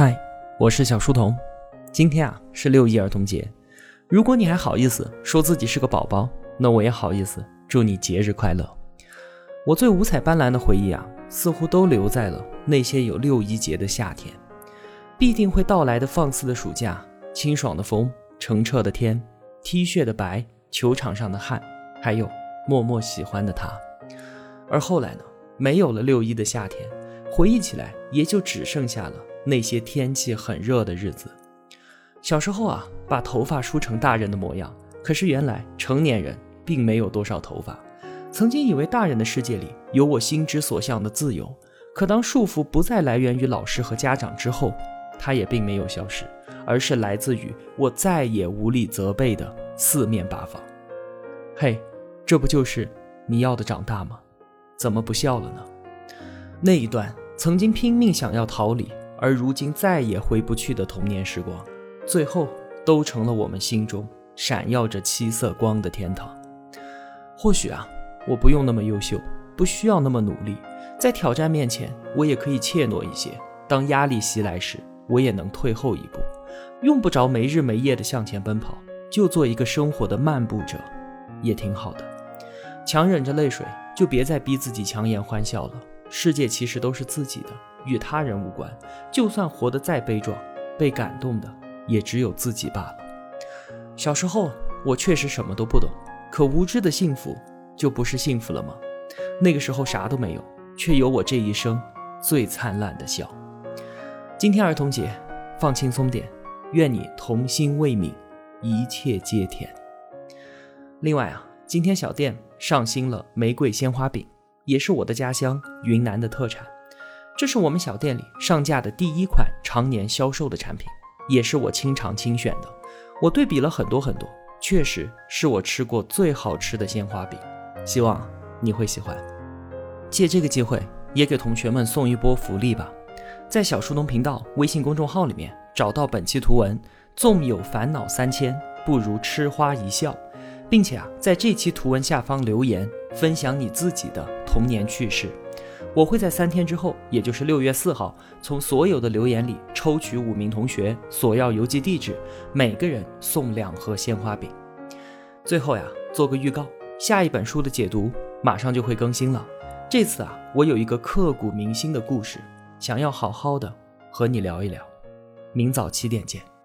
嗨，我是小书童。今天啊是六一儿童节，如果你还好意思说自己是个宝宝，那我也好意思祝你节日快乐。我最五彩斑斓的回忆啊，似乎都留在了那些有六一节的夏天，必定会到来的放肆的暑假，清爽的风，澄澈的天，T 恤的白，球场上的汗，还有默默喜欢的他。而后来呢，没有了六一的夏天，回忆起来也就只剩下了。那些天气很热的日子，小时候啊，把头发梳成大人的模样。可是原来成年人并没有多少头发。曾经以为大人的世界里有我心之所向的自由，可当束缚不再来源于老师和家长之后，它也并没有消失，而是来自于我再也无力责备的四面八方。嘿，这不就是你要的长大吗？怎么不笑了呢？那一段曾经拼命想要逃离。而如今再也回不去的童年时光，最后都成了我们心中闪耀着七色光的天堂。或许啊，我不用那么优秀，不需要那么努力，在挑战面前，我也可以怯懦一些。当压力袭来时，我也能退后一步，用不着没日没夜的向前奔跑，就做一个生活的漫步者，也挺好的。强忍着泪水，就别再逼自己强颜欢笑了。世界其实都是自己的。与他人无关，就算活得再悲壮，被感动的也只有自己罢了。小时候我确实什么都不懂，可无知的幸福就不是幸福了吗？那个时候啥都没有，却有我这一生最灿烂的笑。今天儿童节，放轻松点，愿你童心未泯，一切皆甜。另外啊，今天小店上新了玫瑰鲜花饼，也是我的家乡云南的特产。这是我们小店里上架的第一款常年销售的产品，也是我亲尝亲选的。我对比了很多很多，确实是我吃过最好吃的鲜花饼，希望你会喜欢。借这个机会，也给同学们送一波福利吧，在小书童频道微信公众号里面找到本期图文，纵有烦恼三千，不如吃花一笑，并且啊，在这期图文下方留言，分享你自己的童年趣事。我会在三天之后，也就是六月四号，从所有的留言里抽取五名同学索要邮寄地址，每个人送两盒鲜花饼。最后呀，做个预告，下一本书的解读马上就会更新了。这次啊，我有一个刻骨铭心的故事，想要好好的和你聊一聊。明早七点见。